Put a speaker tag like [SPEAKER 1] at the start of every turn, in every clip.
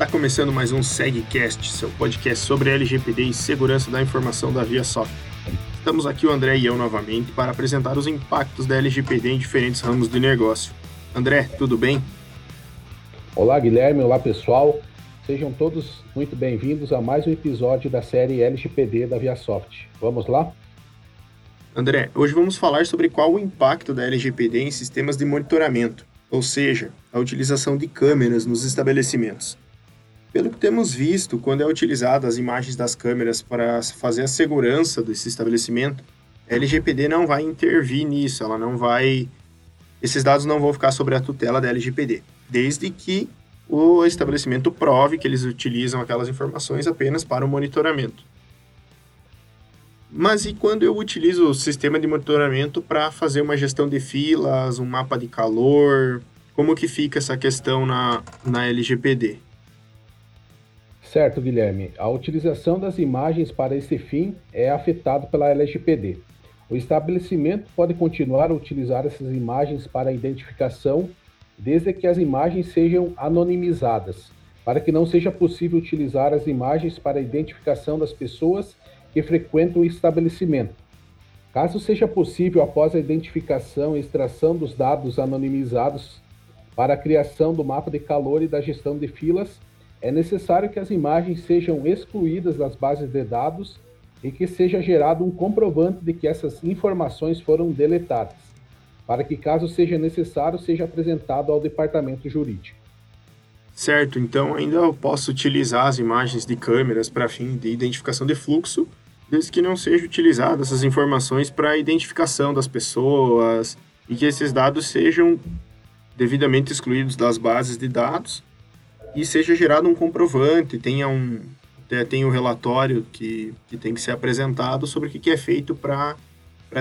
[SPEAKER 1] Está começando mais um SegCast, seu podcast sobre LGPD e segurança da informação da ViaSoft. Estamos aqui o André e eu novamente para apresentar os impactos da LGPD em diferentes ramos do negócio. André, tudo bem?
[SPEAKER 2] Olá, Guilherme. Olá, pessoal. Sejam todos muito bem-vindos a mais um episódio da série LGPD da ViaSoft. Vamos lá?
[SPEAKER 1] André, hoje vamos falar sobre qual o impacto da LGPD em sistemas de monitoramento, ou seja, a utilização de câmeras nos estabelecimentos. Pelo que temos visto, quando é utilizado as imagens das câmeras para fazer a segurança desse estabelecimento, a LGPD não vai intervir nisso, ela não vai esses dados não vão ficar sobre a tutela da LGPD, desde que o estabelecimento prove que eles utilizam aquelas informações apenas para o monitoramento. Mas e quando eu utilizo o sistema de monitoramento para fazer uma gestão de filas, um mapa de calor? Como que fica essa questão na, na LGPD?
[SPEAKER 2] Certo, Guilherme. A utilização das imagens para esse fim é afetado pela LGPD. O estabelecimento pode continuar a utilizar essas imagens para identificação, desde que as imagens sejam anonimizadas, para que não seja possível utilizar as imagens para identificação das pessoas que frequentam o estabelecimento. Caso seja possível, após a identificação e extração dos dados anonimizados para a criação do mapa de calor e da gestão de filas, é necessário que as imagens sejam excluídas das bases de dados e que seja gerado um comprovante de que essas informações foram deletadas, para que, caso seja necessário, seja apresentado ao departamento jurídico.
[SPEAKER 1] Certo, então ainda eu posso utilizar as imagens de câmeras para fim de identificação de fluxo, desde que não sejam utilizadas essas informações para identificação das pessoas e que esses dados sejam devidamente excluídos das bases de dados e seja gerado um comprovante, tenha um tem um relatório que, que tem que ser apresentado sobre o que, que é feito para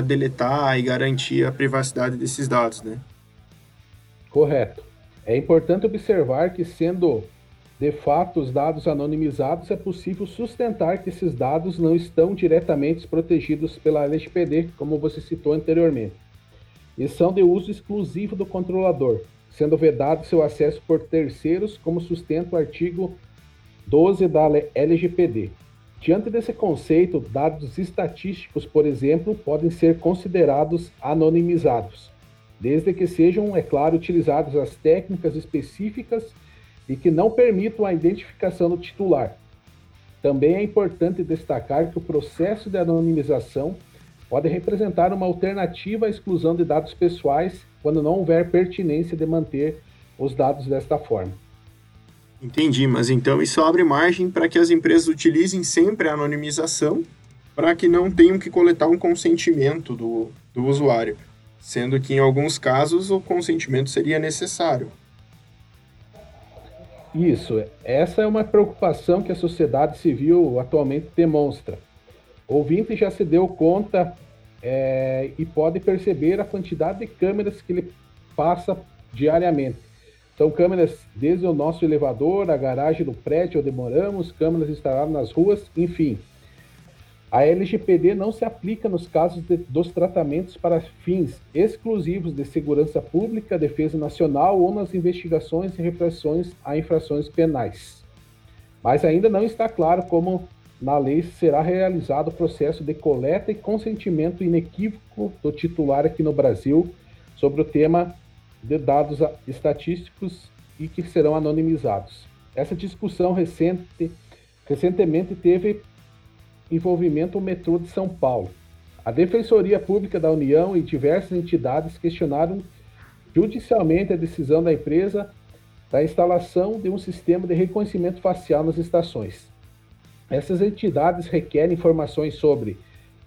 [SPEAKER 1] deletar e garantir a privacidade desses dados, né?
[SPEAKER 2] Correto. É importante observar que, sendo de fato os dados anonimizados, é possível sustentar que esses dados não estão diretamente protegidos pela LGPD, como você citou anteriormente, e são de uso exclusivo do controlador, sendo vedado seu acesso por terceiros, como sustenta o artigo 12 da LGPD. Diante desse conceito, dados estatísticos, por exemplo, podem ser considerados anonimizados, desde que sejam, é claro, utilizadas as técnicas específicas e que não permitam a identificação do titular. Também é importante destacar que o processo de anonimização pode representar uma alternativa à exclusão de dados pessoais quando não houver pertinência de manter os dados desta forma.
[SPEAKER 1] Entendi, mas então isso abre margem para que as empresas utilizem sempre a anonimização para que não tenham que coletar um consentimento do, do usuário, sendo que em alguns casos o consentimento seria necessário.
[SPEAKER 2] Isso, essa é uma preocupação que a sociedade civil atualmente demonstra. O ouvinte já se deu conta é, e pode perceber a quantidade de câmeras que ele passa diariamente. São câmeras desde o nosso elevador, a garagem do prédio onde moramos, câmeras instaladas nas ruas, enfim. A LGPD não se aplica nos casos de, dos tratamentos para fins exclusivos de segurança pública, defesa nacional ou nas investigações e repressões a infrações penais. Mas ainda não está claro como na lei será realizado o processo de coleta e consentimento inequívoco do titular aqui no Brasil sobre o tema de dados estatísticos e que serão anonimizados. Essa discussão recente, recentemente teve envolvimento o metrô de São Paulo. A Defensoria Pública da União e diversas entidades questionaram judicialmente a decisão da empresa da instalação de um sistema de reconhecimento facial nas estações. Essas entidades requerem informações sobre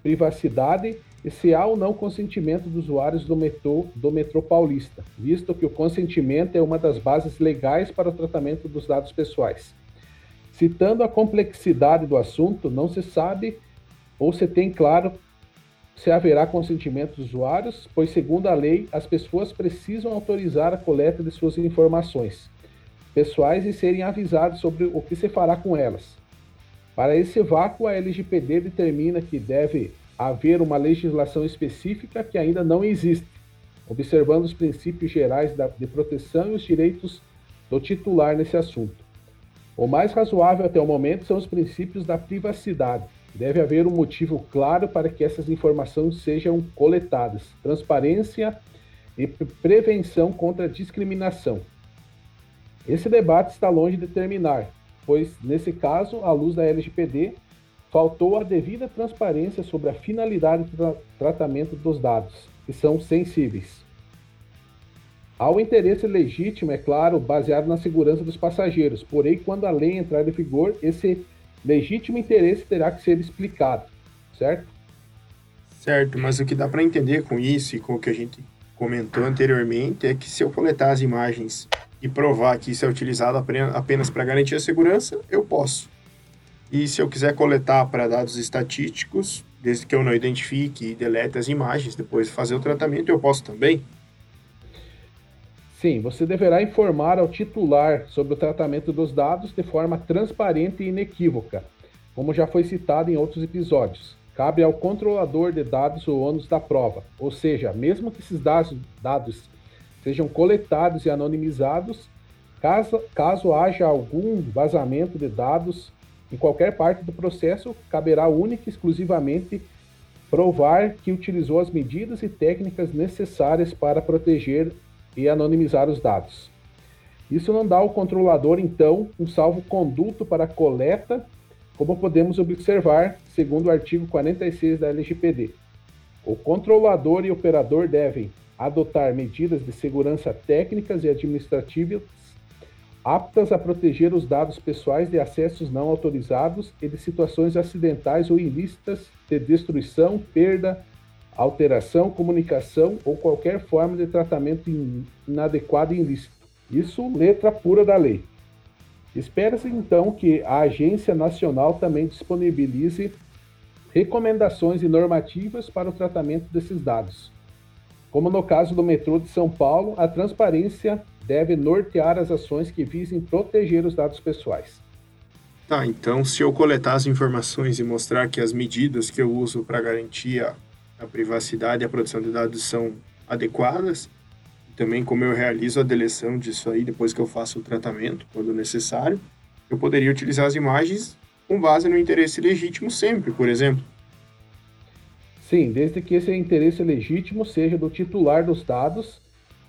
[SPEAKER 2] privacidade e se há ou não consentimento dos usuários do metrô, do metrô paulista, visto que o consentimento é uma das bases legais para o tratamento dos dados pessoais. Citando a complexidade do assunto, não se sabe ou se tem claro se haverá consentimento dos usuários, pois, segundo a lei, as pessoas precisam autorizar a coleta de suas informações pessoais e serem avisados sobre o que se fará com elas. Para esse vácuo, a LGPD determina que deve haver uma legislação específica que ainda não existe, observando os princípios gerais de proteção e os direitos do titular nesse assunto. O mais razoável até o momento são os princípios da privacidade. Deve haver um motivo claro para que essas informações sejam coletadas. Transparência e prevenção contra discriminação. Esse debate está longe de terminar, pois, nesse caso, à luz da LGPD, faltou a devida transparência sobre a finalidade do tra tratamento dos dados, que são sensíveis. Há o interesse legítimo, é claro, baseado na segurança dos passageiros, porém, quando a lei entrar em vigor, esse legítimo interesse terá que ser explicado, certo?
[SPEAKER 1] Certo, mas o que dá para entender com isso e com o que a gente comentou anteriormente é que se eu coletar as imagens e provar que isso é utilizado apenas para garantir a segurança, eu posso. E se eu quiser coletar para dados estatísticos, desde que eu não identifique e delete as imagens, depois de fazer o tratamento, eu posso também?
[SPEAKER 2] Sim, você deverá informar ao titular sobre o tratamento dos dados de forma transparente e inequívoca, como já foi citado em outros episódios. Cabe ao controlador de dados o ônus da prova, ou seja, mesmo que esses dados, dados sejam coletados e anonimizados, caso, caso haja algum vazamento de dados em qualquer parte do processo, caberá única e exclusivamente provar que utilizou as medidas e técnicas necessárias para proteger e anonimizar os dados. Isso não dá ao controlador, então, um salvo-conduto para coleta, como podemos observar, segundo o artigo 46 da LGPD. O controlador e operador devem adotar medidas de segurança técnicas e administrativas aptas a proteger os dados pessoais de acessos não autorizados e de situações acidentais ou ilícitas de destruição, perda, alteração, comunicação ou qualquer forma de tratamento inadequado e ilícito. Isso, letra pura da lei. Espera-se então que a Agência Nacional também disponibilize recomendações e normativas para o tratamento desses dados. Como no caso do metrô de São Paulo, a transparência deve nortear as ações que visem proteger os dados pessoais.
[SPEAKER 1] Tá, então se eu coletar as informações e mostrar que as medidas que eu uso para garantir a privacidade e a proteção de dados são adequadas, também como eu realizo a deleção disso aí depois que eu faço o tratamento, quando necessário, eu poderia utilizar as imagens com base no interesse legítimo sempre, por exemplo.
[SPEAKER 2] Sim, desde que esse interesse legítimo seja do titular dos dados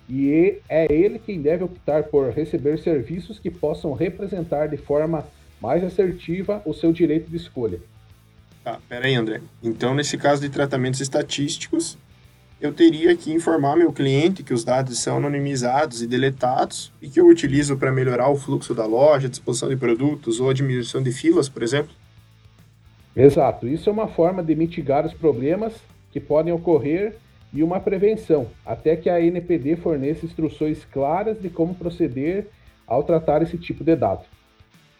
[SPEAKER 2] e é ele quem deve optar por receber serviços que possam representar de forma mais assertiva o seu direito de escolha.
[SPEAKER 1] Tá, pera aí, André. Então, nesse caso de tratamentos estatísticos, eu teria que informar meu cliente que os dados são anonimizados e deletados e que eu utilizo para melhorar o fluxo da loja, disposição de produtos ou diminuição de filas, por exemplo?
[SPEAKER 2] Exato. Isso é uma forma de mitigar os problemas que podem ocorrer e uma prevenção, até que a NPD forneça instruções claras de como proceder ao tratar esse tipo de dado.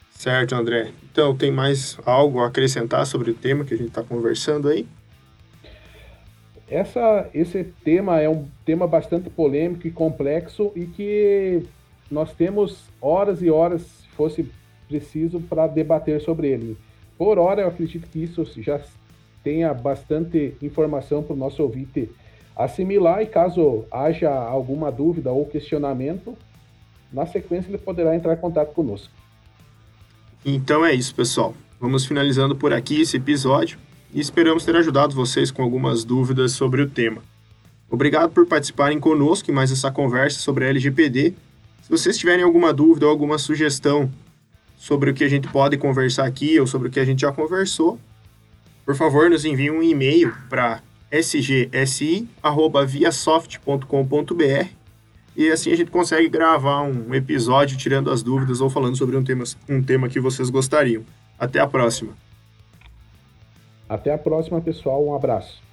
[SPEAKER 1] Certo, André. Então, tem mais algo a acrescentar sobre o tema que a gente está conversando aí?
[SPEAKER 2] Essa, esse tema é um tema bastante polêmico e complexo e que nós temos horas e horas, se fosse preciso, para debater sobre ele. Por hora, eu acredito que isso já tenha bastante informação para o nosso ouvinte assimilar e caso haja alguma dúvida ou questionamento, na sequência ele poderá entrar em contato conosco.
[SPEAKER 1] Então é isso, pessoal. Vamos finalizando por aqui esse episódio e esperamos ter ajudado vocês com algumas dúvidas sobre o tema. Obrigado por participarem conosco em mais essa conversa sobre a LGPD. Se vocês tiverem alguma dúvida ou alguma sugestão sobre o que a gente pode conversar aqui ou sobre o que a gente já conversou, por favor, nos enviem um e-mail para sgsi@viasoft.com.br e assim a gente consegue gravar um episódio tirando as dúvidas ou falando sobre um tema, um tema que vocês gostariam. Até a próxima.
[SPEAKER 2] Até a próxima, pessoal. Um abraço.